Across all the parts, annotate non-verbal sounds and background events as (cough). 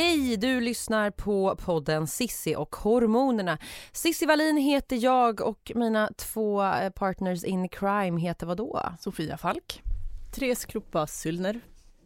Hej, du lyssnar på podden Sissi och hormonerna. Sissi Wallin heter jag och mina två eh, partners in crime heter vad då? Sofia Falk. Therese Kroppa Syllner.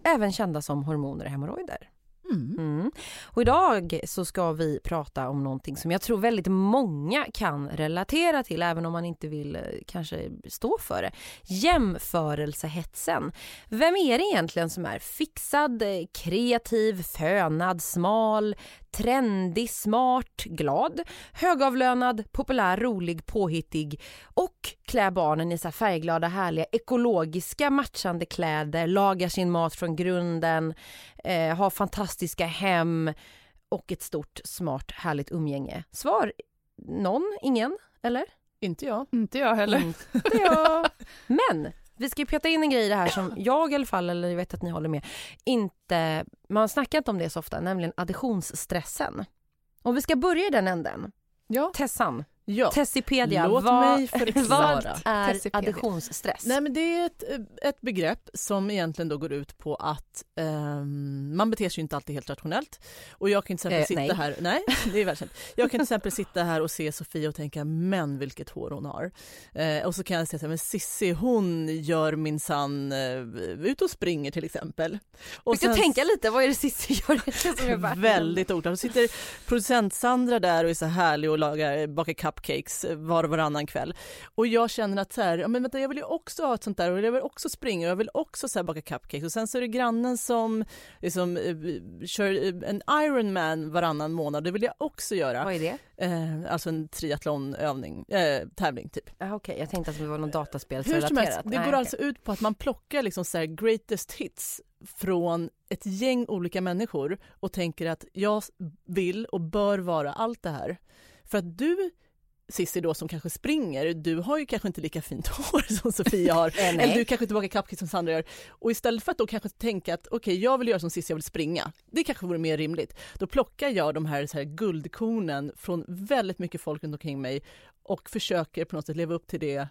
Även kända som hormoner och hemorrojder. Mm. Mm. Och idag så ska vi prata om någonting som jag tror väldigt många kan relatera till även om man inte vill eh, kanske stå för det. Jämförelsehetsen. Vem är det egentligen som är fixad, eh, kreativ, fönad, smal, trendig, smart, glad, högavlönad, populär, rolig, påhittig och klär barnen i så här färgglada, härliga, ekologiska matchande kläder, lagar sin mat från grunden, eh, har fantastiska hem och ett stort, smart, härligt umgänge. Svar? Någon? Ingen? Eller? Inte jag. Inte jag heller. Inte jag. (laughs) Men vi ska ju peta in en grej i det här som (clears throat) jag i alla fall, eller jag vet att ni håller med, inte, man snackar inte om det så ofta, nämligen additionsstressen. Och vi ska börja i den änden. Ja. Tessan, ja. Tessipedia, Låt vad, mig vad är Tessipedia. additionsstress? Nej men det är ett, ett begrepp som egentligen då går ut på att ehm, man beter sig inte alltid helt rationellt. Och jag kan till exempel Eh, sitta nej. här, nej det är välkänt. Jag kan till exempel sitta här och se Sofia och tänka men vilket hår hon har. Eh, och så kan jag säga så här, men Sissi hon gör minsann uh, ut och springer till exempel. Och ska tänka lite, vad är det Cissi gör? (laughs) Som jag bara- Väldigt oklart. Då sitter producent Sandra där och är så härlig och lagar, bakar cupcakes var och varannan kväll. Och jag känner att så här, ja, men vänta, jag vill ju också ha ett sånt där och jag vill också springa och jag vill också så här baka cupcakes. Och sen så är det grannen som liksom, eh, kör eh, en Ironman varannan månad. Det vill jag också göra. Vad är det? Eh, alltså en triathlonövning, eh, tävling typ. Ah, Okej, jag tänkte att det var något Hur som helst, det Nej, går okej. alltså ut på att man plockar liksom så här greatest hits från ett gäng olika människor och tänker att jag vill och bör vara allt det här. För att du Cissi då som kanske springer, du har ju kanske inte lika fint (laughs) hår som Sofia har. (laughs) Eller du kanske inte bakar cupcakes som Sandra gör. Och istället för att då kanske tänka att okej, jag vill göra som Cissi, jag vill springa. Det kanske vore mer rimligt. Då plockar jag de här, så här guldkornen från väldigt mycket folk runt omkring mig och försöker på något sätt leva upp till det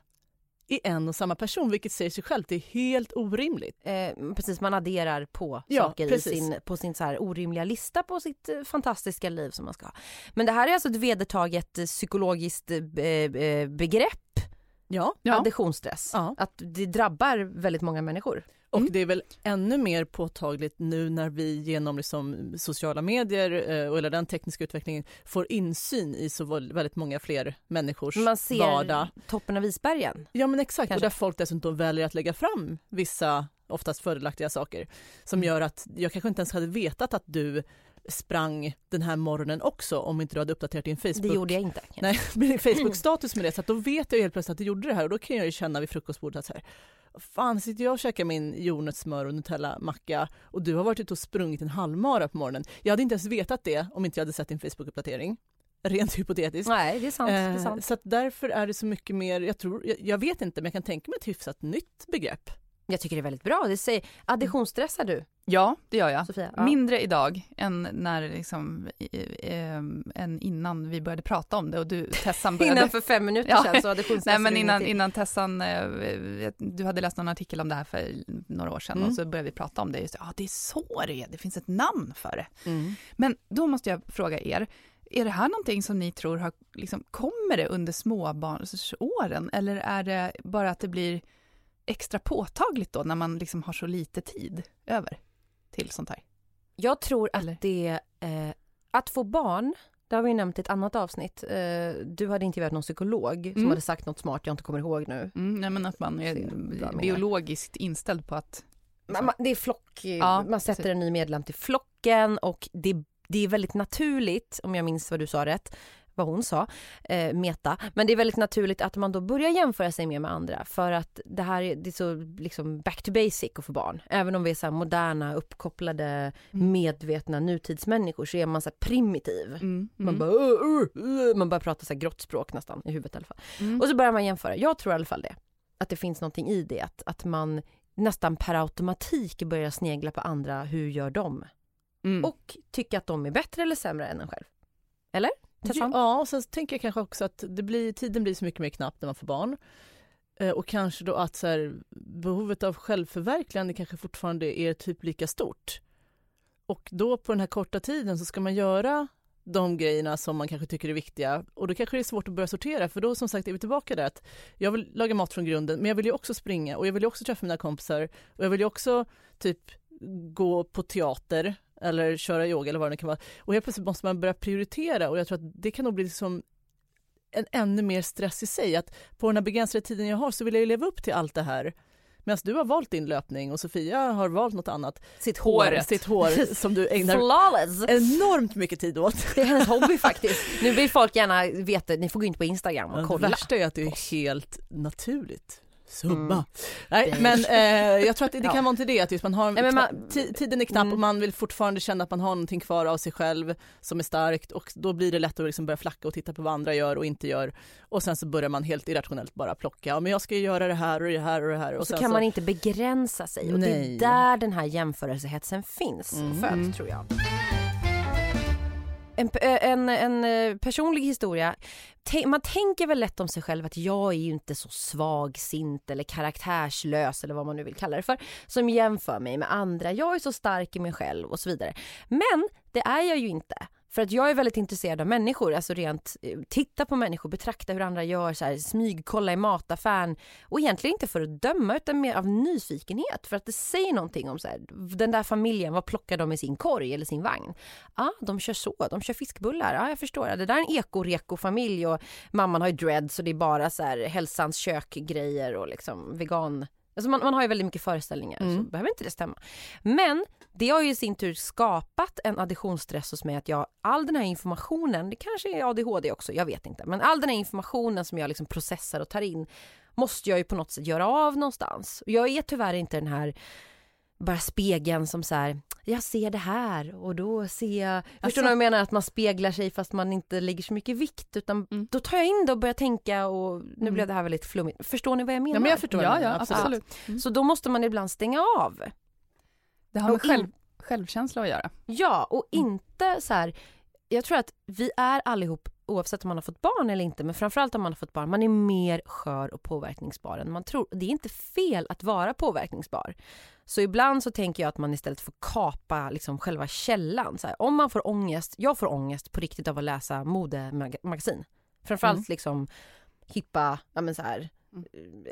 i en och samma person, vilket säger sig självt, är helt orimligt. Eh, precis, man adderar på Ja, saker i precis. sin, på sin så här orimliga lista på sitt eh, fantastiska liv som man ska ha. Men det här är alltså ett vedertaget psykologiskt eh, eh, begrepp, Ja, Ja. additionsstress. Ja. Att det drabbar väldigt många människor. och Mm. det är väl ännu mer påtagligt nu när vi genom liksom sociala medier eh, och hela den tekniska utvecklingen får insyn i så väl- väldigt många fler människors Man ser vardag. toppen av isbergen. Ja men exakt, Kanske. och där folk dessutom väljer att lägga fram vissa oftast fördelaktiga saker som gör att jag kanske inte ens hade vetat att du sprang den här morgonen också om inte du hade uppdaterat din Facebook. Det gjorde jag inte. (laughs) Nej, (laughs) min Facebook-status med det, så då vet jag helt plötsligt att du gjorde det här och då kan jag ju känna vid frukostbordet att så här, fan sitter jag och käkar min jordnötssmör och Nutella-macka och du har varit ute och sprungit en halvmara på morgonen. Jag hade inte ens vetat det om inte jag hade sett din Facebook-uppdatering. Rent hypotetiskt. Nej, det är sant. Det är Eh, sant. Så att därför är det så mycket mer, jag tror, jag, jag vet inte men jag kan tänka mig ett hyfsat nytt begrepp. Jag tycker det är väldigt bra. Det säger, additionsstressar du, Ja, det gör jag. Sofia? Ja. Mindre idag än när liksom, eh, än innan vi började prata om det och du Tessan började. (laughs) Innan för fem minuter Ja. sedan så additionsstressar Nej men innan, innan Tessan, eh, du hade läst någon artikel om det här för några år sedan Mm. och så började vi prata om det. Just, det, ah, det är så det är, det finns ett namn för det. Mm. Men då måste jag fråga er, är det här någonting som ni tror har, liksom, kommer det under småbarnsåren eller är det bara att det blir extra påtagligt då när man liksom har så lite tid över till sånt här? Jag tror Eller? att det, eh, att få barn Det har vi nämnt i ett annat avsnitt. Eh, du hade intervjuat någon psykolog som Mm. hade sagt något smart jag inte kommer ihåg nu. Mm, nej, men att man är biologiskt inställd på att... Man, man, det är flock, Ja, man sätter precis. en ny medlem till flocken och det, det är väldigt naturligt, om jag minns vad du sa rätt, vad hon sa, eh, Meta, men det är väldigt naturligt att man då börjar jämföra sig mer med andra för att det här är, det är så liksom back to basic att få barn. Även om vi är så här moderna, uppkopplade, Mm. medvetna nutidsmänniskor så är man så här primitiv. Mm, Man mm, bara, "Uh, uh, uh", man börjar prata så här grottspråk nästan i huvudet i alla fall. mm. Och så börjar man jämföra. Jag tror i alla fall det. Att det finns någonting i det. Att, att man nästan per automatik börjar snegla på andra. Hur gör de? Mm. Och tycka att de är bättre eller sämre än en själv. Eller? Tessan? Ja, och sen tänker jag kanske också att det blir, tiden blir så mycket mer knapp när man får barn. Eh, och kanske då att så här, behovet av självförverkligande kanske fortfarande är typ lika stort. Och då på den här korta tiden så ska man göra de grejerna som man kanske tycker är viktiga och då kanske det är svårt att börja sortera för då som sagt är vi tillbaka där att jag vill laga mat från grunden men jag vill ju också springa och jag vill ju också träffa mina kompisar och jag vill ju också typ gå på teater eller köra yoga eller vad det nu kan vara. Och helt plötsligt måste man börja prioritera och jag tror att det kan nog bli liksom en ännu mer stress i sig. Att på den här begränsade tiden jag har så vill jag ju leva upp till allt det här. Medan du har valt din löpning och Sofia har valt något annat. Sitt hår. Sitt hår som du ägnar Flawless! enormt mycket tid åt. Det är hennes hobby faktiskt. Nu vill folk gärna veta, ni får gå in på Instagram och Det kolla. värsta är att det är helt naturligt. Subba. Mm. Nej, Det- men eh, jag tror att det, det (laughs) Ja. kan vara inte det, att just man har Nej, man- tiden är knapp Mm. och man vill fortfarande känna att man har någonting kvar av sig själv som är starkt och då blir det lätt att liksom börja flacka och titta på vad andra gör och inte gör och sen så börjar man helt irrationellt bara plocka, ja men jag ska ju göra det här och det här och det här och, Och så kan man inte begränsa sig och det Nej. är där den här jämförelsehetsen finns Mm. född tror jag. Eh, en, en, en personlig historia. Man tänker väl lätt om sig själv att jag är ju inte så svagsint eller karaktärslös eller vad man nu vill kalla det för som jämför mig med andra. Jag är så stark i mig själv och så vidare. Men det är jag ju inte. För att jag är väldigt intresserad av människor, alltså rent eh, titta på människor, betrakta hur andra gör, så här, smygkolla i mataffären. Och egentligen inte för att döma utan mer av nyfikenhet. För att det säger någonting om så här, den där familjen, vad plockar de i sin korg eller sin vagn? Ja, ah, de kör så, de kör fiskbullar, ja ah, jag förstår, det där är en eko-reko-familj och mamman har ju dreads så det är bara så här hälsans kök-grejer och liksom vegan Alltså man, man har ju väldigt mycket föreställningar så Mm. behöver inte det stämma. Men det har ju i sin tur skapat en additionsstress hos mig att jag, all den här informationen, det kanske är ADHD också, jag vet inte, men all den här informationen som jag liksom processar och tar in måste jag ju på något sätt göra av någonstans. Och Jag är tyvärr inte den här bara spegeln som så här, jag ser det här och då ser jag, förstår Alltså- ni vad jag menar? Att man speglar sig fast man inte lägger så mycket vikt utan Mm. då tar jag in det och börjar tänka och nu Mm. blev det här väldigt flummigt. Förstår ni vad jag menar? Ja, men jag förstår Ja, du ja, menar, absolut. Mm. Så då måste man ibland stänga av. Det har med själv, självkänsla att göra. Ja, och Mm. inte så här. Jag tror att vi är allihop, oavsett om man har fått barn eller inte, men framförallt om man har fått barn, man är mer skör och påverkningsbar än man tror. Det är inte fel att vara påverkningsbar. Så ibland så tänker jag att man istället får kapa liksom själva källan. Så här, om man får ångest, jag får ångest på riktigt av att läsa modemagasin. Framförallt Mm. liksom hippa, ja men så här, Mm.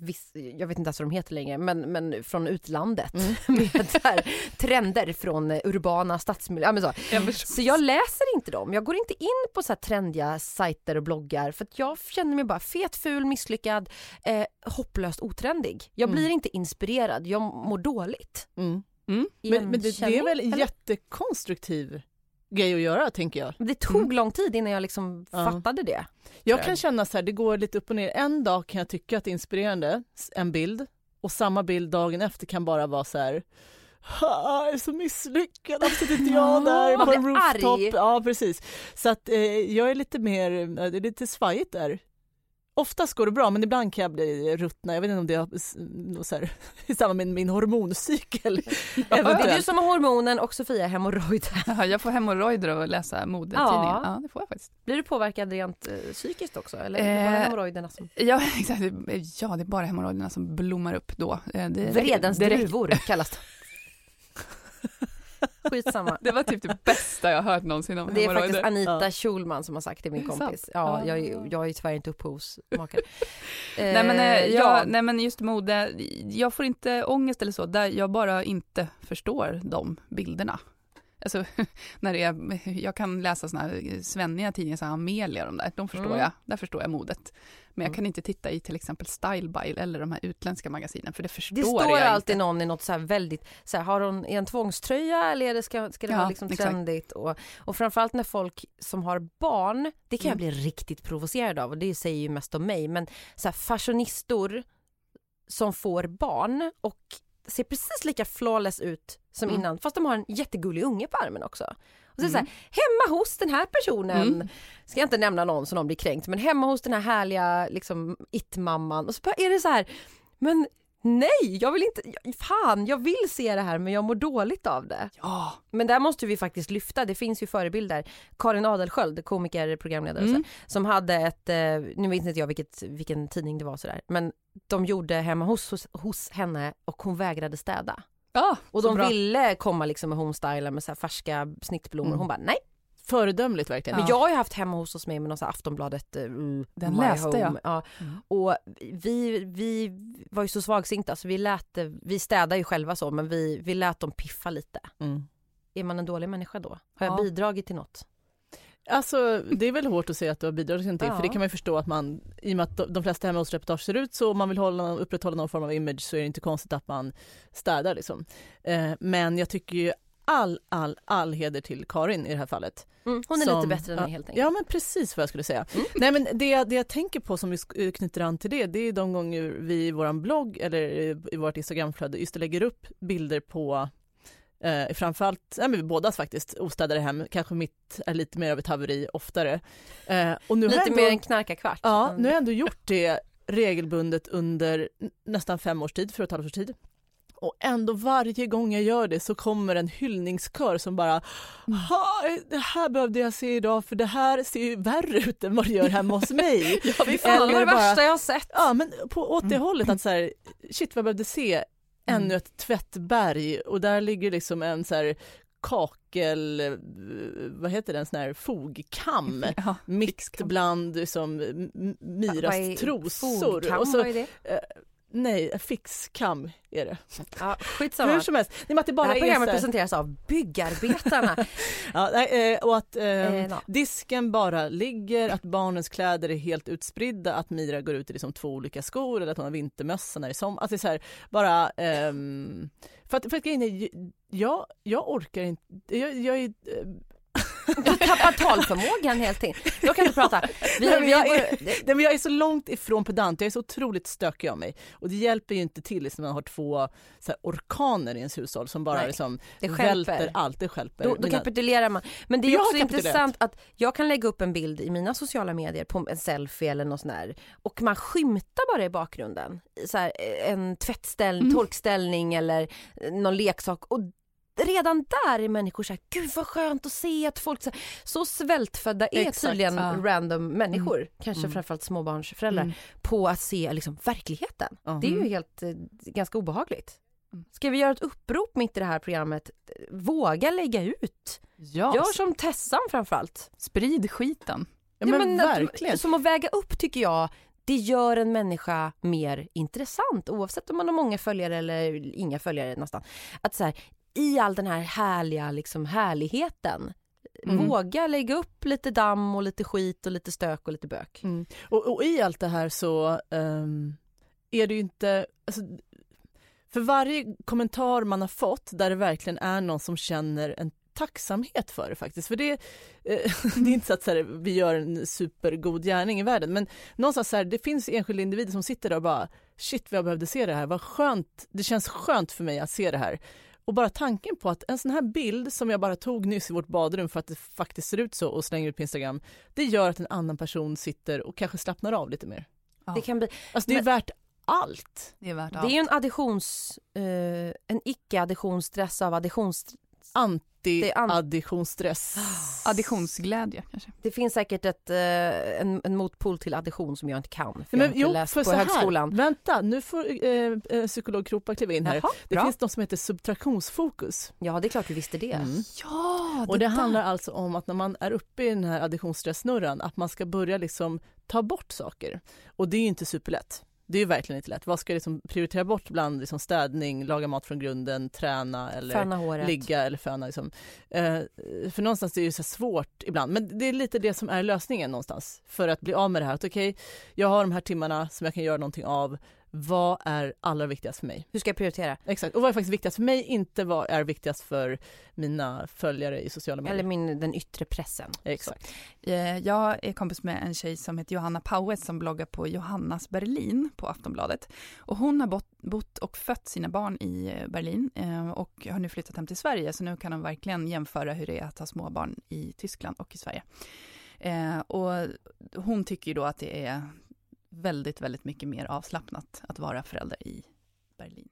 viss, jag vet inte ens vad de heter längre, men, men från utlandet Mm. (laughs) med här, trender från urbana stadsmiljöer. Ja, så. så jag läser inte dem. Jag går inte in på så här trendiga sajter och bloggar för att jag känner mig bara fet, ful, misslyckad, eh, hopplöst otrendig. Jag Mm. blir inte inspirerad, jag mår dåligt. Mm. Mm. Men, men det, det är väl en jättekonstruktiv grej att göra tänker jag. Det tog Mm. lång tid innan jag liksom Ja. fattade det. Jag kan känna så här, det går lite upp och ner. En dag kan jag tycka att det är inspirerande, en bild, och samma bild dagen efter kan bara vara så här "Ha, jag är så misslyckad, varför sitter inte jag där på en rooftop? arg. Ja, precis. Så att eh, jag är lite mer, eh, det är lite svajigt där. Oftast går det bra, men ibland kan jag bli ruttna. Jag vet inte om det är så här, (laughs) i samband med min hormoncykel. (laughs) Det är du som har hormonen och Sofia hemorrojder. (laughs) Jaha, jag får hemorrojder av att läsa modetidningen. Ja. Ja. det får jag faktiskt. Blir du påverkad rent eh, psykiskt också? Eller är det bara Eh, hemorrojderna som... Ja, exakt. Ja, det är bara hemorrojderna som blommar upp då. Eh, Det, Vredens det, druvor kallas det. Skitsamma. det var typ det bästa jag hört någonsin om Det är faktiskt Anita Ja. Schulman som har sagt det, min kompis. Ja, Ja. jag, är- jag är tyvärr inte upphovsmakare. (laughs) Nej men, eh, Eh, ja, nej men just mode, jag får inte ångest eller så, där jag bara inte förstår de bilderna. Alltså, (laughs) när det är, jag kan läsa såna här svenniga tidningar, så här Amelia och de där, de förstår Mm. jag, där förstår jag modet. Men jag Mm. kan inte titta i till exempel Style By eller de här utländska magasinen, för det förstår Det står jag alltid inte. någon i något så här väldigt, så här, har hon en tvångströja eller är det, ska, ska det Ja, vara liksom trendigt? Och, och framförallt när folk som har barn, det kan jag Mm. bli riktigt provocerad av och det säger ju mest om mig, men så här, fashionistor som får barn och ser precis lika flawless ut som Mm. innan fast de har en jättegullig unge på armen också. Och så Mm. så här, hemma hos den här personen, Mm. ska jag inte nämna någon som någon blir kränkt, men hemma hos den här härliga liksom it-mamman och så är det så här, men nej, jag vill inte, fan jag vill se det här men jag mår dåligt av det. Ja, Men där måste vi faktiskt lyfta, det finns ju förebilder. Karin Adelsköld, komiker, programledare, och så, Mm. som hade ett, eh, nu vet inte jag vilket, vilken tidning det var sådär, men de gjorde hemma hos, hos, hos henne och hon vägrade städa. ja Och de bra. ville komma liksom med homestylar med så färska snittblommor, Mm. hon bara nej. Föredömligt verkligen. Men jag har ju haft hemma hos oss mig med någon så Aftonbladet, eh, Den My läste Home. jag. Ja. Mm. Och vi, vi var ju så svagsinta så vi lät, det- vi städar ju själva så men vi, vi lät dem piffa lite. Mm. Är man en dålig människa då? Har jag Ja. bidragit till något? Alltså det är väl hårt att säga att du har bidragit till, Ja. för det kan man ju förstå att man, i och med att de- flesta hemma hos reportage ser ut så, om man vill hålla, upprätthålla någon form av image så är det inte konstigt att man städar liksom. Eh, men jag tycker ju all, all, all heder till Karin i det här fallet. Mm, hon är Som- lite bättre än mig helt enkelt. Ja men precis vad jag skulle säga. Mm. Nej men det, det jag tänker på som vi sk- knyter an till det, det är de gånger vi i våran blogg eller i vårt Instagramflöde just lägger upp bilder på Eh, framförallt, ja, men vi bådas faktiskt, ostädade hem, kanske mitt är lite mer av ett haveri oftare. Eh, och nu Lite ändå, mer än knarkarkvart. Ja, Mm. nu har jag ändå gjort det regelbundet under nästan fem års tid, för ett halvt års tid. Och ändå varje gång jag gör det så kommer en hyllningskör som bara "Ha, det här behövde jag se idag för det här ser ju värre ut än vad det gör hemma hos mig. (laughs) Ja, fy fan, det var det bara- värsta jag har sett. Ja men på, åt det Mm. hållet att så här, shit vad jag behövde se ännu Mm. ett tvättberg och där ligger liksom en så här kakel, eh, vad heter den, sån här fogkam (laughs) Ja, fixkam. bland liksom, M- Miras Vad är trosor. fogkam? Och så, Vad är det? Nej, fixkam är det. Ja, skitsamma. Hur som helst, nej, att det Det bara här är programmet här, presenteras av Byggarbetarna. (laughs) ja, nej, eh, och att eh, Eh, disken bara ligger, att barnens kläder är helt utspridda, att Mira går ut i liksom två olika skor eller att hon har vintermössa när det är sommar. Alltså det är så här, bara ehm, för att, för att grejen är, jag, jag orkar inte, jag, jag är eh, Du tappar talförmågan helt enkelt. Jag kan inte prata. Vi, Nej, vi, jag, går- är, nej, men jag är så långt ifrån pedant, jag är så otroligt stökig av mig. Och det hjälper ju inte till liksom, när man har två så här, orkaner i ens hushåll som bara Nej, liksom, det välter allt, det stjälper. Då, då mina- kapitulerar man. Men det är också intressant att jag kan lägga upp en bild i mina sociala medier på en selfie eller något sånt där och man skymtar bara i bakgrunden. Så här, en tvättställning, Mm. torkställning eller någon leksak och redan där är människor så här, gud vad skönt att se att folk så, här, så svältfödda är Exakt, tydligen ja. random människor, kanske Mm. framförallt småbarnsföräldrar, Mm. på att se liksom verkligheten. Ja. Det är ju Mm. helt eh, ganska obehagligt. Mm. Ska vi göra ett upprop mitt i det här programmet? Våga lägga ut. Ja, Gör som Tessan framförallt. sprid skiten. Ja, men, att- verkligen. Som att väga upp tycker jag, det gör en människa mer intressant oavsett om man har många följare eller inga följare nästan. Att så här, i all den här härliga liksom härligheten, Mm. våga lägga upp lite damm och lite skit och lite stök och lite bök. Mm. Och, och i allt det här så ehm, är det ju inte, alltså, för varje kommentar man har fått där det verkligen är någon som känner en tacksamhet för det faktiskt. För det, eh, (laughs) det är inte så att så här, vi gör en supergod gärning i världen men någonstans så här, det finns enskilda individer som sitter där och bara shit vad jag behövde se det här, vad skönt, det känns skönt för mig att se det här. Och bara tanken på att en sån här bild som jag bara tog nyss i vårt badrum för att det faktiskt ser ut så och slänger ut på Instagram, det gör att en annan person sitter och kanske slappnar av lite mer. Ja. Det, kan bli, Alltså det är Men- värt allt. Det är värt det allt. är ju en additions, eh, en icke-additionsstress av additions... Det är an- Anti-additionsstress. (gasps) Additionsglädje kanske. Det finns säkert ett, eh, en, en motpol till addition som jag inte kan. För Nej, jag har inte jo, läst på högskolan. Här, vänta, nu får eh, eh, psykolog Kropa kliva in här. Jaha, Det bra. finns något som heter subtraktionsfokus. Ja, det är klart du visste det. Mm. Ja, Och det där. handlar alltså om att när man är uppe i den här additionsstresssnurran att man ska börja liksom ta bort saker. Och det är ju inte superlätt. Det är ju verkligen inte lätt. Vad ska jag liksom prioritera bort bland liksom städning, laga mat från grunden, träna eller ligga eller föna. Liksom. Eh, för någonstans är det ju så svårt ibland, men det är lite det som är lösningen någonstans för att bli av med det här. Att okej, okay, jag har de här timmarna som jag kan göra någonting av vad är allra viktigast för mig? Hur ska jag prioritera? Exakt, och vad är faktiskt viktigast för mig, inte vad är viktigast för mina följare i sociala medier. Eller min, den yttre pressen. Exakt. Eh, jag är kompis med en tjej som heter Johanna Pauet som bloggar på Johannas Berlin på Aftonbladet. Och hon har bott, bott och fött sina barn i eh, Berlin eh, och har nu flyttat hem till Sverige, så nu kan hon verkligen jämföra hur det är att ha småbarn i Tyskland och i Sverige. och hon tycker ju då att det är väldigt, väldigt mycket mer avslappnat att vara förälder i Berlin.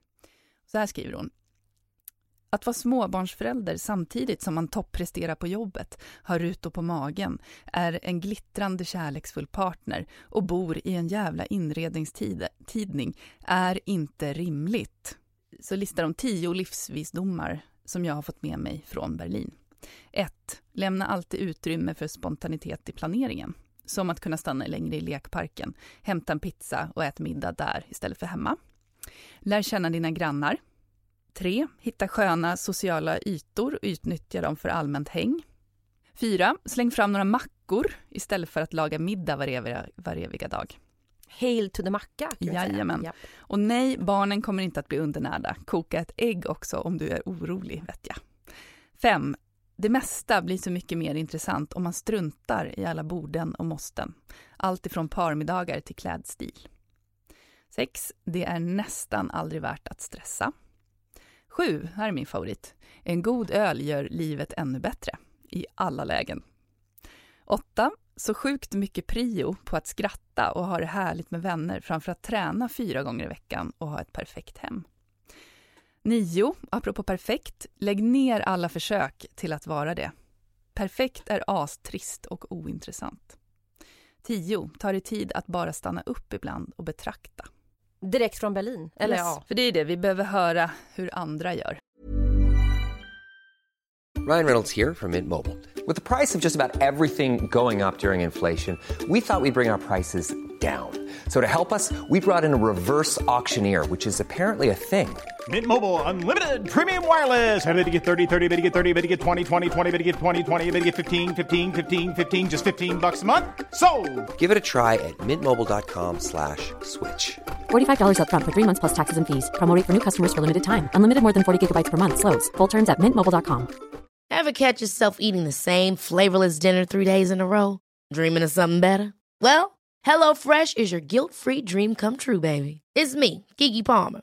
Så här skriver hon. Att vara småbarnsförälder samtidigt som man toppresterar på jobbet, har rutor på magen, är en glittrande kärleksfull partner och bor i en jävla inredningstidning är inte rimligt. Så listar de tio livsvisdomar som jag har fått med mig från Berlin. 1. Lämna alltid utrymme för spontanitet i planeringen. Som att kunna stanna längre i lekparken, hämta en pizza och äta middag där istället för hemma. Lär känna dina grannar. 3. Hitta sköna sociala ytor och utnyttja dem för allmänt häng. 4. Släng fram några mackor istället för att laga middag var eviga, var eviga dag. Hail to the macka. Jajamän. Yep. Och nej, barnen kommer inte att bli undernärda. Koka ett ägg också om du är orolig, vet jag. 5. Det mesta blir så mycket mer intressant om man struntar i alla borden och måsten. Allt ifrån parmiddagar till klädstil. 6. Det är nästan aldrig värt att stressa. 7. Här är min favorit. En god öl gör livet ännu bättre. I alla lägen. 8. Så sjukt mycket prio på att skratta och ha det härligt med vänner framför att träna fyra gånger i veckan och ha ett perfekt hem. 9. Apropå perfekt, lägg ner alla försök till att vara det. Perfekt är astrist och ointressant. 10. Ta dig tid att bara stanna upp ibland och betrakta. Direkt från Berlin? Eller yes, ja. För det är det, vi behöver höra hur andra gör. Ryan Reynolds här från Mint Mobile. Med priset på nästan allt som går upp under inflationen, trodde vi att vi skulle bring våra priser down. So to help us, we brought in a reverse auctioneer, which is apparently a thing. Mint Mobile unlimited premium wireless. Ready to get 30, 30, bit to get 30, bit to get 20, 20, 20, bit to get 20, 20, bit to get 15, 15, 15, 15 just 15 bucks a month. So, Give it a try at mintmobile.com/switch. slash $45 up front for 3 months plus taxes and fees. Promo rate for new customers for limited time. Unlimited more than 40 gigabytes per month slows. Full terms at mintmobile.com. Ever catch yourself eating the same flavorless dinner 3 days in a row, dreaming of something better? Well, HelloFresh is your guilt-free dream come true, baby. It's me, Gigi Palmer.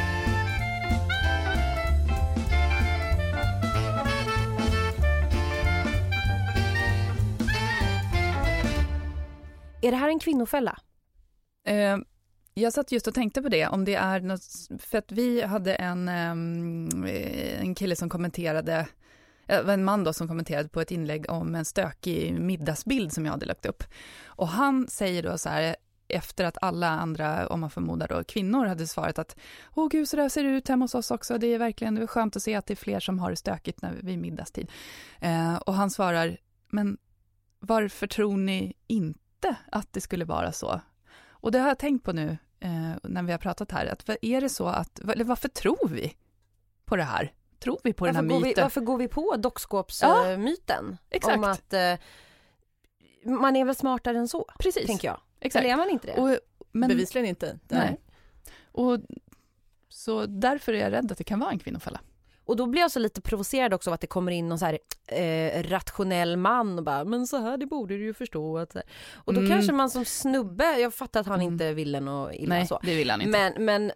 Är det här en kvinnofälla? Eh, jag satt just och tänkte på det, om det är något, för att vi hade en, ehm, eh, en kille som kommenterade, eh, en man då som kommenterade på ett inlägg om en stökig middagsbild som jag hade lagt upp. Och han säger då så här, efter att alla andra, om man förmodar då kvinnor, hade svarat att åh gud, så där ser det ut hemma hos oss också, det är verkligen det är skönt att se att det är fler som har det stökigt när, vid middagstid. Eh, och han svarar, men varför tror ni inte inte att det skulle vara så. Och det har jag tänkt på nu eh, när vi har pratat här, att är det så att, eller varför tror vi på det här? Tror vi på varför den här myten? Vi, varför går vi på dockskåpsmyten? Ja, exakt. Om att eh, man är väl smartare än så, Precis. tänker jag. Exakt. Eller är man inte det? Och, men, Bevisligen inte. Nej. nej. Och så därför är jag rädd att det kan vara en kvinnofälla. Och då blir jag så lite provocerad också av att det kommer in någon så här eh, rationell man och bara men så här det borde du ju förstå. Att, och då mm. kanske man som snubbe, jag fattar att han mm. inte ville något illa Nej, så. det vill han inte. Men, men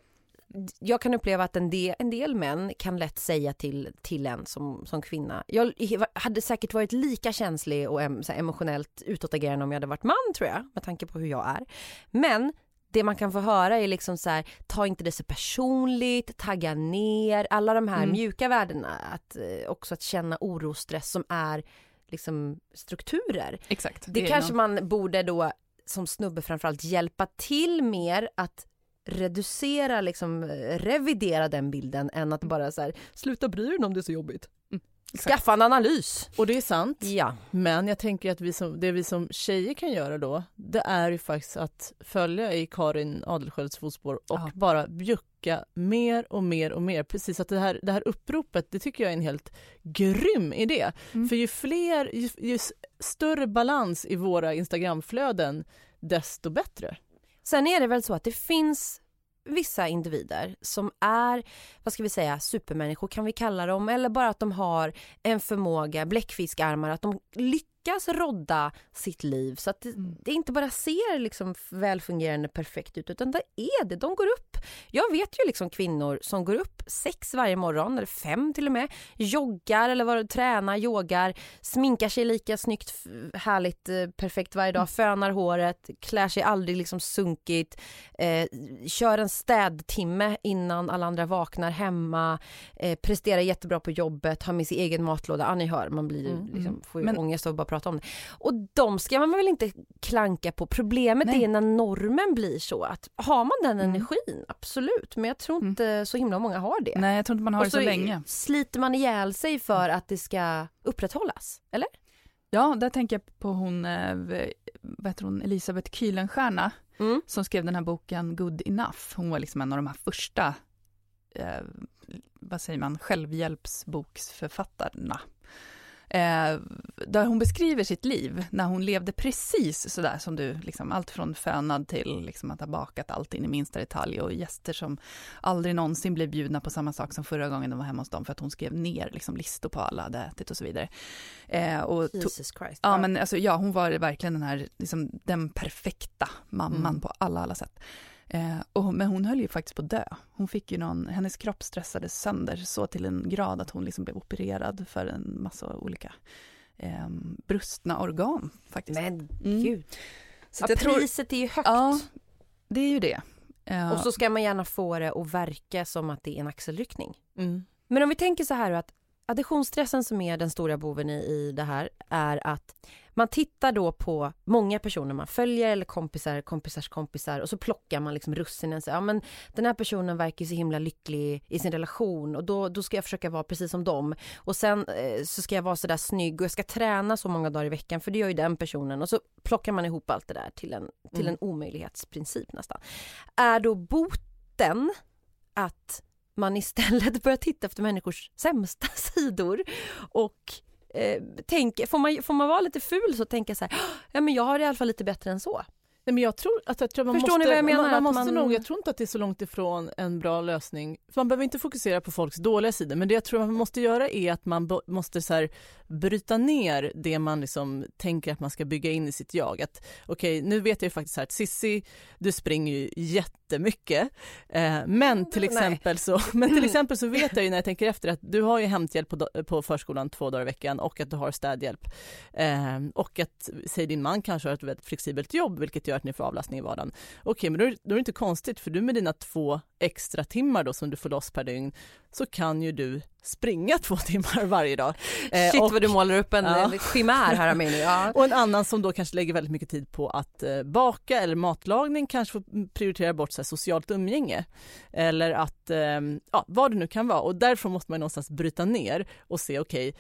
jag kan uppleva att en del, en del män kan lätt säga till, till en som, som kvinna. Jag hade säkert varit lika känslig och em, emotionellt utåtagerande om jag hade varit man tror jag, med tanke på hur jag är. Men det man kan få höra är liksom så här, ta inte det så personligt, tagga ner, alla de här Mm. mjuka värdena. Att, eh, också att känna oro och stress som är liksom strukturer. Exakt. Det, är kanske man borde då som snubbe framförallt hjälpa till mer att reducera, liksom eh, revidera den bilden än att bara så här, sluta bry dig om det är så jobbigt. Skaffa en analys. Och det är sant. Ja. Men jag tänker att vi som, det vi som tjejer kan göra då, det är ju faktiskt att följa i Karin Adelsköls fotspår och Ja. bara bjucka mer och mer och mer. Precis att det här, det här uppropet, det tycker jag är en helt grym idé. Mm. För ju fler, ju, ju större balans i våra Instagramflöden, desto bättre. Sen är det väl så att det finns vissa individer som är, vad ska vi säga, supermänniskor kan vi kalla dem, eller bara att de har en förmåga, bläckfiskarmar, att de lyckas rodda sitt liv. Så att det, Mm. det inte bara ser liksom välfungerande perfekt ut utan det är det, de går upp. Jag vet ju liksom kvinnor som går upp sex varje morgon, eller fem till och med, joggar eller vad, tränar, yogar, sminkar sig lika snyggt, härligt, eh, perfekt varje dag, fönar håret, klär sig aldrig liksom sunkigt, eh, kör en städtimme innan alla andra vaknar hemma, eh, presterar jättebra på jobbet, har med sin egen matlåda, ja ni hör, man blir Mm, liksom, får ju Men- ångest av att bara prata om det. Och de ska man väl inte klanka på, problemet Nej. är när normen blir så att har man den Mm. energin, absolut, men jag tror Mm. inte så himla många har det. Nej, jag tror inte man har Och det så länge. sliter man ihjäl sig för att det ska upprätthållas, eller? Ja, där tänker jag på hon, eh, vad heter hon, Elisabeth Kühlenstierna Mm. som skrev den här boken Good Enough. Hon var liksom en av de här första, eh, vad säger man, självhjälpsboksförfattarna. Eh, där hon beskriver sitt liv när hon levde precis sådär som du, liksom, allt från fönad till liksom, att ha bakat allt in i minsta detalj och gäster som aldrig någonsin blev bjudna på samma sak som förra gången de var hemma hos dem för att hon skrev ner liksom, listor på alla hade ätit och så vidare. Eh, och Jesus Christ. Ja, men alltså, ja, hon var verkligen den här, liksom, den perfekta mamman Mm. på alla, alla sätt. Eh, och, men hon höll ju faktiskt på att dö. Hon fick ju någon, hennes kropp stressades sönder så till en grad att hon liksom blev opererad för en massa olika eh, brustna organ faktiskt. Men Mm. gud. Så Ja, jag tror, priset är ju högt. ja, det är ju det. Eh, Och så ska man gärna få det att verka som att det är en axelryckning. Mm. Men om vi tänker så här att additionsstressen som är den stora boven i, i det här är att man tittar då på många personer man följer eller kompisar, kompisars kompisar och så plockar man liksom russinen. Så, ja, men den här personen verkar så himla lycklig i sin relation och då, då ska jag försöka vara precis som dem. Och sen eh, så ska jag vara så där snygg och jag ska träna så många dagar i veckan för det gör ju den personen och så plockar man ihop allt det där till en, till Mm. en omöjlighetsprincip nästan. Är då boten att man istället (laughs) börjar titta efter människors sämsta (laughs) sidor och eh, tänk, får, man, får man vara lite ful så tänka så här, ah, ja men jag har det i alla fall lite bättre än så. Nej, men jag tror att jag tror man Förstår måste, ni vad jag menar? Man, man måste man- nog, jag tror inte att det är så långt ifrån en bra lösning. För man behöver inte fokusera på folks dåliga sidor, men det jag tror man måste göra är att man måste så här, bryta ner det man liksom tänker att man ska bygga in i sitt jag. Att okej, nu vet jag ju faktiskt här att Sissi, du springer ju jättemycket, eh, men till Nej. exempel så, (laughs) men till exempel så vet jag ju när jag tänker efter att du har ju hämthjälp på, på förskolan två dagar i veckan och att du har städhjälp. Eh, och att, säg din man kanske har ett väldigt flexibelt jobb vilket gör att ni får avlastning i vardagen. Okej, men då är, då är det inte konstigt för du med dina två extra timmar då som du får loss per dygn så kan ju du springa (laughs) två timmar varje dag. Eh, Shit och, vad du målar upp en Ja. chimär här Amineh. (laughs) Ja. och en annan som då kanske lägger väldigt mycket tid på att eh, baka eller matlagning, kanske får prioritera bort så här, socialt umgänge. Eller att, eh, ja vad det nu kan vara. Och därför måste man någonstans bryta ner och se okej,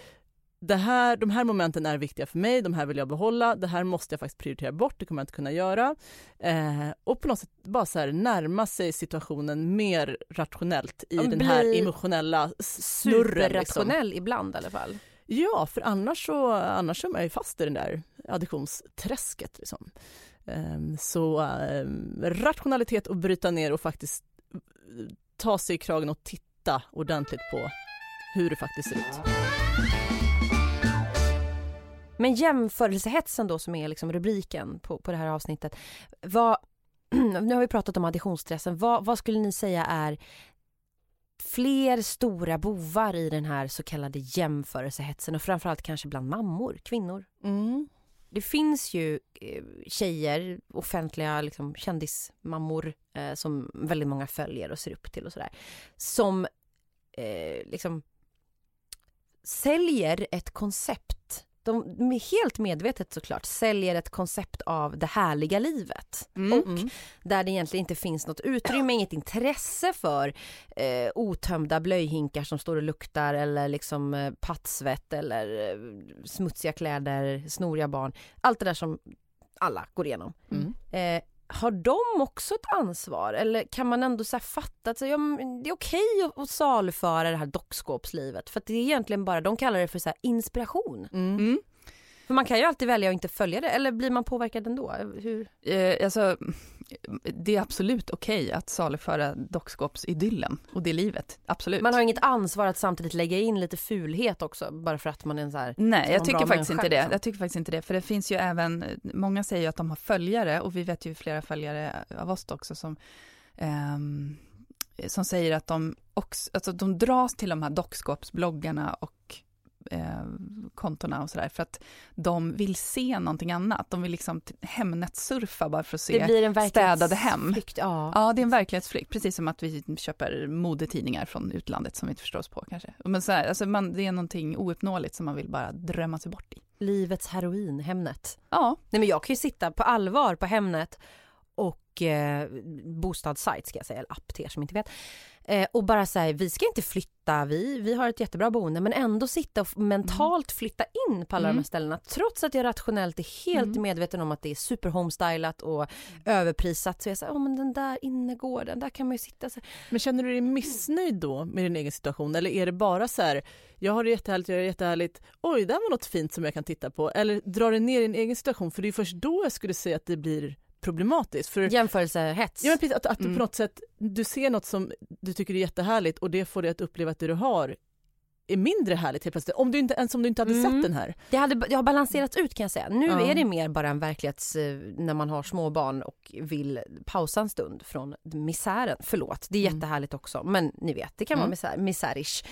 det här, de här momenten är viktiga för mig, de här vill jag behålla, det här måste jag faktiskt prioritera bort, det kommer jag inte kunna göra. Eh, och på något sätt bara så här närma sig situationen mer rationellt i den här emotionella snurren. Liksom. Superrationell ibland i alla fall. Ja, för annars så, annars är man ju fast i den där additionsträsket. Liksom. Ehm, Så ehm, rationalitet och bryta ner och faktiskt eh, ta sig i kragen och titta ordentligt på hur det faktiskt ser ut. Men jämförelsehetsen då som är liksom rubriken på, på det här avsnittet. Vad, (clears throat) nu har vi pratat om additionsstressen. Vad, vad skulle ni säga är fler stora bovar i den här så kallade jämförelsehetsen och framförallt kanske bland mammor, kvinnor? Mm. det finns ju eh, tjejer, offentliga liksom, kändismammor eh, som väldigt många följer och ser upp till och sådär. Som eh, liksom säljer ett koncept. De helt medvetet såklart säljer ett koncept av det härliga livet. Mm, och mm. där det egentligen inte finns något utrymme, inget intresse för eh, otömda blöjhinkar som står och luktar eller liksom eh, pattsvett eller eh, smutsiga kläder, snoriga barn. Allt det där som alla går igenom. Mm. Eh, har de också ett ansvar eller kan man ändå så här fatta att så, ja, det är okej att, att saluföra det här dockskåpslivet för att det är egentligen bara, de kallar det för så här inspiration. Mm. För man kan ju alltid välja att inte följa det eller blir man påverkad ändå? Hur? Eh, alltså, det är absolut okej att saluföra dockskåpsidyllen och det livet. Absolut. Man har inget ansvar att samtidigt lägga in lite fulhet också bara för att man är en så här Nej, jag tycker faktiskt inte det. liksom. Jag tycker faktiskt inte det, för det finns ju även, många säger ju att de har följare och vi vet ju flera följare av oss också som ehm, som säger att de också, alltså de dras till de här dockskåpsbloggarna och eh, kontona och sådär för att de vill se någonting annat. De vill liksom Hemnet-surfa bara för att se Det blir en städade hem. Ja. Ja, det är en verklighetsflykt, precis som att vi köper modetidningar från utlandet som vi inte förstår oss på kanske. Men så här, alltså man, det är någonting ouppnåeligt som man vill bara drömma sig bort i. Livets heroin, Hemnet. Ja, Nej men jag kan ju sitta på allvar på Hemnet och eh, bostadssajt ska jag säga, eller app till er som inte vet. Eh, och bara säga vi ska inte flytta, vi, vi har ett jättebra boende men ändå sitta och f- mentalt flytta in på alla de Mm. här ställena trots att jag rationellt är helt Mm. medveten om att det är super homestylat och överprisat. Så jag säger, oh, men den där innergården, där kan man ju sitta så. Men känner du dig missnöjd då med din egen situation eller är det bara så här, jag har det jättehärligt, jag har det jättehärligt, oj, där var något fint som jag kan titta på eller drar det ner din egen situation för det är först då jag skulle säga att det blir problematiskt. För Jämförelsehets. Ja, men precis, att, att du Mm. på något sätt du ser något som du tycker är jättehärligt och det får dig att uppleva att det du har är mindre härligt helt plötsligt. Om du inte, ens om du inte hade Mm. sett den här. Det, hade, det har balanserats ut kan jag säga. Nu Ja. är det mer bara en verklighets... eh, När man har små barn och vill pausa en stund från misären. Förlåt, det är Mm. jättehärligt också. Men ni vet, det kan vara Mm. misär, misärish.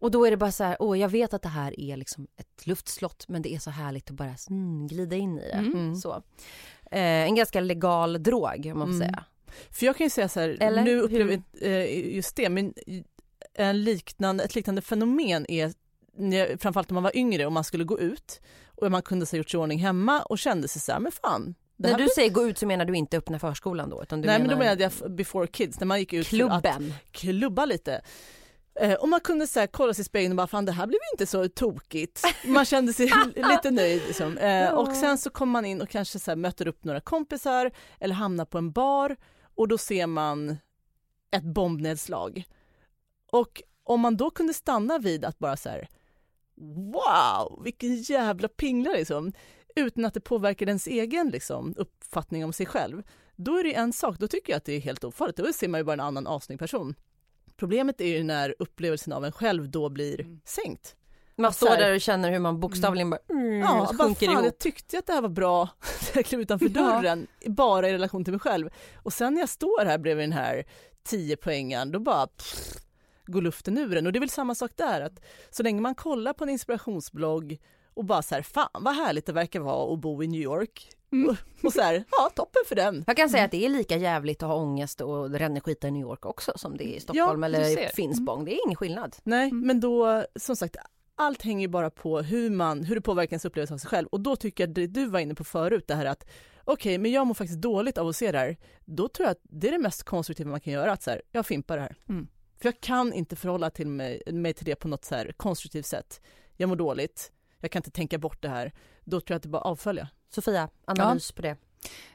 Och då är det bara så här, åh jag vet att det här är liksom ett luftslott men det är så härligt att bara mm, glida in i det. Mm. Så. Eh, en ganska legal drog om man får Mm. säga. För jag kan ju säga så här, Eller nu upplever jag eh, just det, men en liknande, ett liknande fenomen är när framförallt när man var yngre och man skulle gå ut och man kunde ha gjort sig i ordning hemma och kände sig så här, men fan. När du blir- säger gå ut så menar du inte öppna förskolan då? Utan du Nej menar men då menade jag before kids, när man gick ut för att klubben. klubba lite. Eh, och man kunde så kolla sig i spegeln och bara fan det här blev inte så tokigt. Man kände sig (laughs) lite nöjd. Liksom. Eh, och sen så kommer man in och kanske så möter upp några kompisar eller hamnar på en bar och då ser man ett bombnedslag. Och om man då kunde stanna vid att bara så här wow vilken jävla pingla liksom utan att det påverkar ens egen liksom, uppfattning om sig själv då är det en sak, då tycker jag att det är helt ofarligt. Då ser man ju bara en annan asnygg person. Problemet är ju när upplevelsen av en själv då blir Mm. sänkt. Man står här- där och känner hur man bokstavligen bara mm, Ja, bara sjunker fan, ihop. jag tyckte att det här var bra (laughs) när jag klev utanför Ja. dörren, bara i relation till mig själv. Och sen när jag står här bredvid den här 10 poängen då bara pff, går luften ur en. Och det är väl samma sak där, att så länge man kollar på en inspirationsblogg och bara så här, fan vad härligt det verkar vara att bo i New York. Mm. Och, så här, ja toppen för den. Jag kan säga att det är lika jävligt att ha ångest och ränneskita i New York också som det är i Stockholm Ja, eller. Finspång. Det är ingen skillnad. Nej, Mm. men då, som sagt, allt hänger ju bara på hur, man, hur det påverkar ens upplevelse av sig själv. Och då tycker jag det du var inne på förut, det här att okej, men jag mår faktiskt dåligt av att se det här. Då tror jag att det är det mest konstruktiva man kan göra, att så här, jag fimpar det här. Mm. För jag kan inte förhålla till mig, mig till det på något så här konstruktivt sätt. Jag mår dåligt, jag kan inte tänka bort det här. Då tror jag att det bara avfölja. Sofia, analys på det.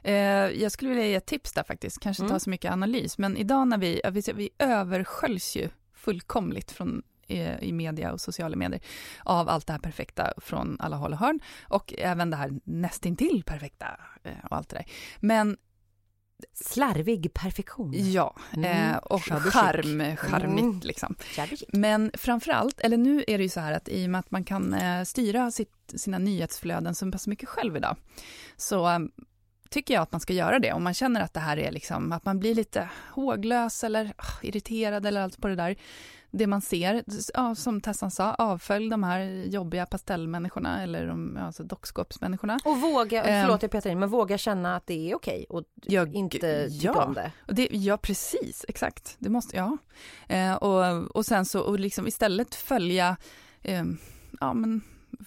Eh, jag skulle vilja ge ett tips där faktiskt, kanske inte Mm. ha så mycket analys, men idag när vi, ja, vi, vi översköljs ju fullkomligt från eh, i media och sociala medier av allt det här perfekta från alla håll och hörn och även det här nästintill perfekta eh, och allt det där. Men Slarvig perfektion. ja, Mm. eh, och charm, charmigt Mm. liksom. Men framförallt, eller nu är det ju så här att i och med att man kan eh, styra sitt, sina nyhetsflöden så pass mycket själv idag, så eh, tycker jag att man ska göra det. Om man känner att det här är liksom, att man blir lite håglös eller ah, irriterad eller allt på det där, det man ser, ja, som Tessan sa, avfölj de här jobbiga pastellmänniskorna eller de alltså dockskåpsmänniskorna. Och våga, Ehm. förlåt jag petar in, men våga känna att det är okej och Ja, inte tycka ja. om det. Det, ja, precis, exakt. Det måste, ja. Eh, och, och sen så, och liksom istället följa, eh, ja men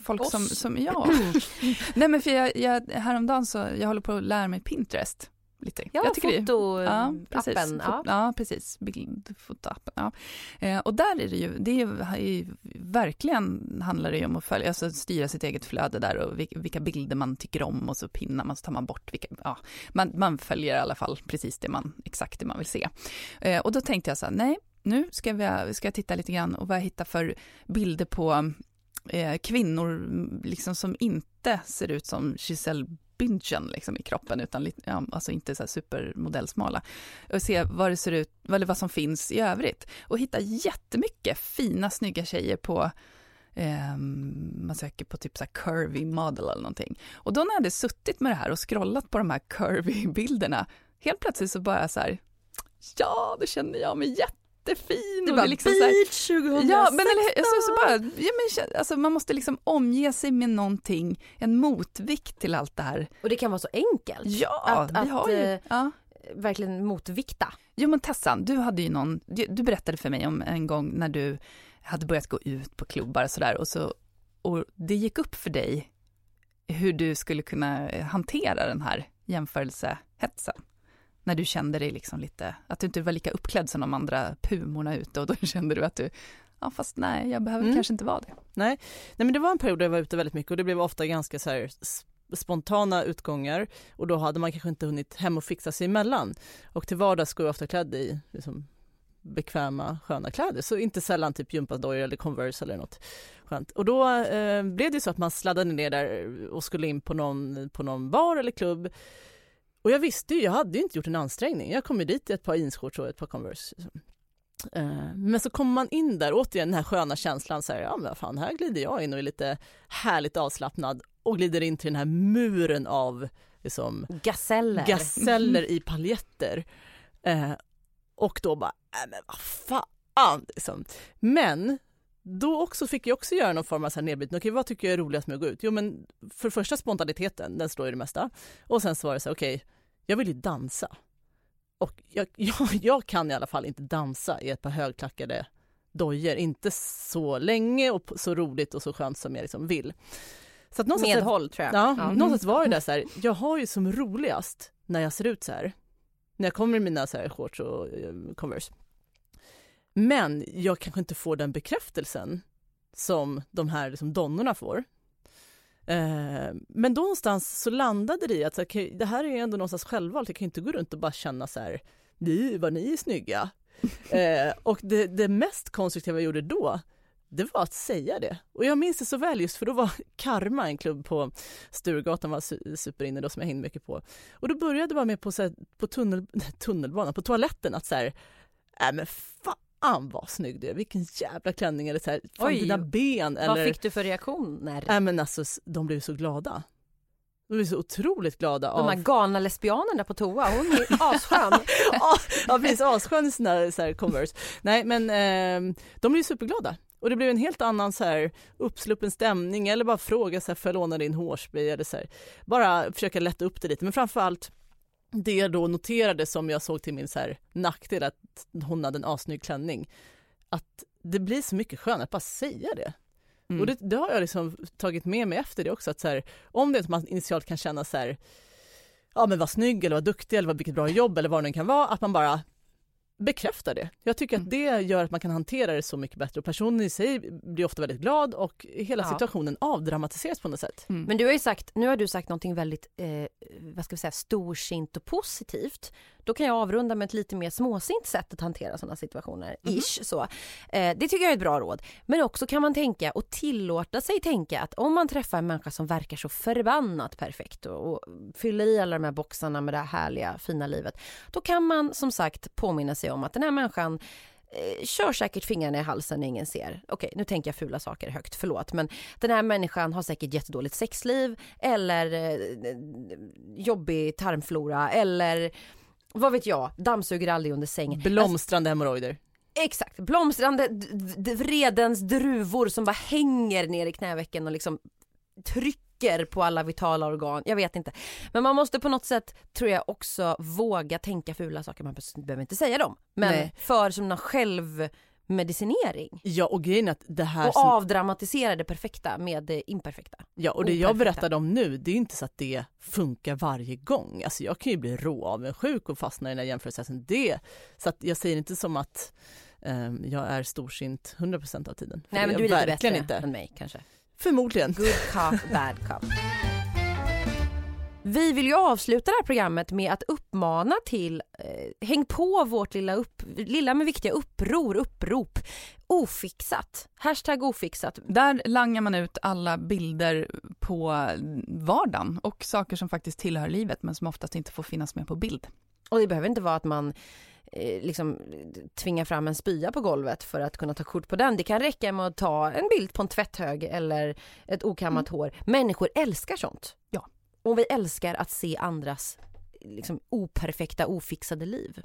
folk Oss. som, som, ja. (clears throat) Nej men för jag, jag, häromdagen så, jag håller på att lära mig Pinterest lite. Ja, jag tycker det- Ja, fotoappen. precis. Ja. Ja, precis. Bildfotoappen. Ja. Eh, och där är det ju, det är ju, är ju verkligen handlar det ju om att följa, alltså styra sitt eget flöde där och vilka, vilka bilder man tycker om och så pinnar man så tar man bort vilka, ja, man, man följer i alla fall precis det man, exakt det man vill se. Eh, och då tänkte jag så här, nej, nu ska, vi, ska jag titta lite grann och vad jag hittar för bilder på eh, kvinnor mm, liksom som inte ser ut som Giselle spinchen liksom i kroppen utan lite, ja, alltså inte så här supermodellsmala. Och se vad det ser ut, eller vad som finns i övrigt. Och hitta jättemycket fina snygga tjejer på eh, man söker på typ så här curvy model eller någonting. Och då när jag hade suttit med det här och scrollat på de här curvy (laughs) bilderna, helt plötsligt så bara så här, ja, då känner jag mig jättefin. Det och bara liksom så beach 2016. Ja, men eller, hur? alltså, så bara, ja, men, alltså, man måste liksom omge sig med någonting, en motvikt till allt det här. Och det kan vara så enkelt. Ja, Att- vi att, har ju... eh, Ja. Verkligen motvikta. Jo men Tessan, du hade ju någon, du, du berättade för mig om en gång när du hade börjat gå ut på klubbar och sådär och så, och det gick upp för dig hur du skulle kunna hantera den här jämförelsehetsen. När du kände dig liksom lite, att du inte var lika uppklädd som de andra pumorna ute och då (laughs) kände du att du, ja fast nej, jag behöver Mm. kanske inte vara det. Nej. Nej men det var en period där jag var ute väldigt mycket och det blev ofta ganska så här spontana utgångar och då hade man kanske inte hunnit hem och fixa sig emellan. Och till vardags går jag ofta klädd i liksom, bekväma sköna kläder så inte sällan typ gympadojor eller Converse eller något skönt. Och då eh, blev det så att man sladdade ner där och skulle in på någon, på någon bar eller klubb och jag visste ju, jag hade ju inte gjort en ansträngning. Jag kom ju dit i ett par jeansshorts och ett par Converse. Eh, Men så kommer man in där, återigen den här sköna känslan, så här, ja men vad fan, här glider jag in och är lite härligt avslappnad och glider in till den här muren av liksom, Gaseller. gaseller i (laughs) paljetter. Eh, och då bara, äh, men vad fan! Liksom. Men då också fick jag också göra någon form av så här nedbrytning. Okej, vad tycker jag är roligast med att gå ut? Jo, men för det första spontaniteten, den står i det mesta. Och sen så var det så här, okej, jag vill ju dansa. Och jag, (laughs) jag, jag kan i alla fall inte dansa i ett par högklackade dojor, inte så länge och så roligt och så skönt som jag liksom vill. Så att någonstans- Medhåll tror jag. Ja, Ja. någonstans var det där så här, jag har ju som roligast när jag ser ut så här. När jag kommer i mina så här shorts och eh, Converse. Men jag kanske inte får den bekräftelsen som de här liksom donnorna får. Eh, men då någonstans så landade det i att det här är ju ändå någonstans självvalt. Jag kan inte gå runt och bara känna så här, "Ni, vad ni är snygga. (laughs) eh, och det, det mest konstruktiva jag gjorde då, det var att säga det. Och jag minns det så väl just för då var (laughs) Karma, en klubb på Sturegatan, var su- superinne då som jag hängde mycket på. Och då började jag bara med på, så här, på tunnel, (laughs) tunnelbanan, på toaletten att så här, äh men fan vad snygg du är, vilken jävla klänning eller så här, fan Oj. dina ben eller Vad fick du för reaktioner? Nej men alltså de blev så glada. De blev så otroligt glada De här av... galna lesbianerna på toa, hon är asskön. (laughs) ja, ja precis, asskön i sina så här Converse. Nej men eh, de blev superglada. Och det blev en helt annan så här uppsluppen stämning eller bara fråga så här, får jag låna din hårspray eller så här. Bara försöka lätta upp det lite men framförallt det då noterade som jag såg till min så här nackdel att hon hade en assnygg klänning. Att det blir så mycket skönare att bara säga det. Mm. Och det, det har jag liksom tagit med mig efter det också. Att så här, om det är att man initialt kan känna så här, ja men vad snygg eller vad duktig eller vad vilket bra jobb eller vad det nu kan vara, att man bara bekräftar det. Jag tycker Mm. att det gör att man kan hantera det så mycket bättre och personen i sig blir ofta väldigt glad och hela Ja. situationen avdramatiseras på något sätt. Mm. Men du har ju sagt, nu har du sagt någonting väldigt, eh, vad ska vi säga, storsint och positivt. Då kan jag avrunda med ett lite mer småsint sätt att hantera sådana situationer, Mhm. ish så. Eh, det tycker jag är ett bra råd. Men också kan man tänka och tillåta sig tänka att om man träffar en människa som verkar så förbannat perfekt och, och fyller i alla de här boxarna med det här härliga, fina livet. Då kan man som sagt påminna sig om att den här människan eh, kör säkert fingrarna i halsen när ingen ser. Okej, nu tänker jag fula saker högt, förlåt. Men den här människan har säkert jättedåligt sexliv eller eh, jobbig tarmflora eller vad vet jag, dammsuger aldrig under sängen. Blomstrande hemorrojder. Exakt, blomstrande vredens druvor som bara hänger ner i knävecken och liksom trycker på alla vitala organ. Jag vet inte. Men man måste på något sätt, tror jag, också våga tänka fula saker. Man behöver inte säga dem. Men Nej. för som någon självmedicinering. Ja och grejen att det här Och som, avdramatisera det perfekta med det imperfekta. ja, och det jag operfekta. berättade om nu det är ju inte så att det funkar varje gång. Alltså jag kan ju bli råavundsjuk och fastna i den här jämförelsen. Det, så att jag säger inte som att ehm, jag är storsint 100% av tiden. För Nej men du är jag lite bättre inte. än mig kanske. Förmodligen. Good cop, bad cop. Vi vill ju avsluta det här programmet med att uppmana till, eh, häng på vårt lilla, upp, lilla men viktiga uppror, upprop. Ofixat. Hashtag ofixat. Där langar man ut alla bilder på vardagen och saker som faktiskt tillhör livet men som oftast inte får finnas med på bild. Och det behöver inte vara att man eh, liksom tvingar fram en spya på golvet för att kunna ta kort på den. Det kan räcka med att ta en bild på en tvätthög eller ett okammat hår. Människor älskar sånt. Ja. Och vi älskar att se andras liksom, operfekta, ofixade liv.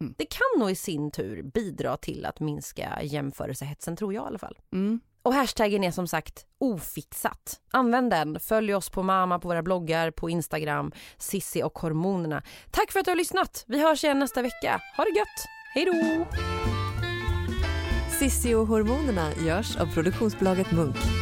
Mm. Det kan nog i sin tur bidra till att minska jämförelsehetsen, tror jag i alla fall. Mm. Och hashtaggen är som sagt ofixat. Använd den. Följ oss på Mama på våra bloggar, på Instagram, Sissi och hormonerna. Tack för att du har lyssnat. Vi hörs igen nästa vecka. Ha det gött. Hej då! Sissi och hormonerna görs av produktionsbolaget Munk.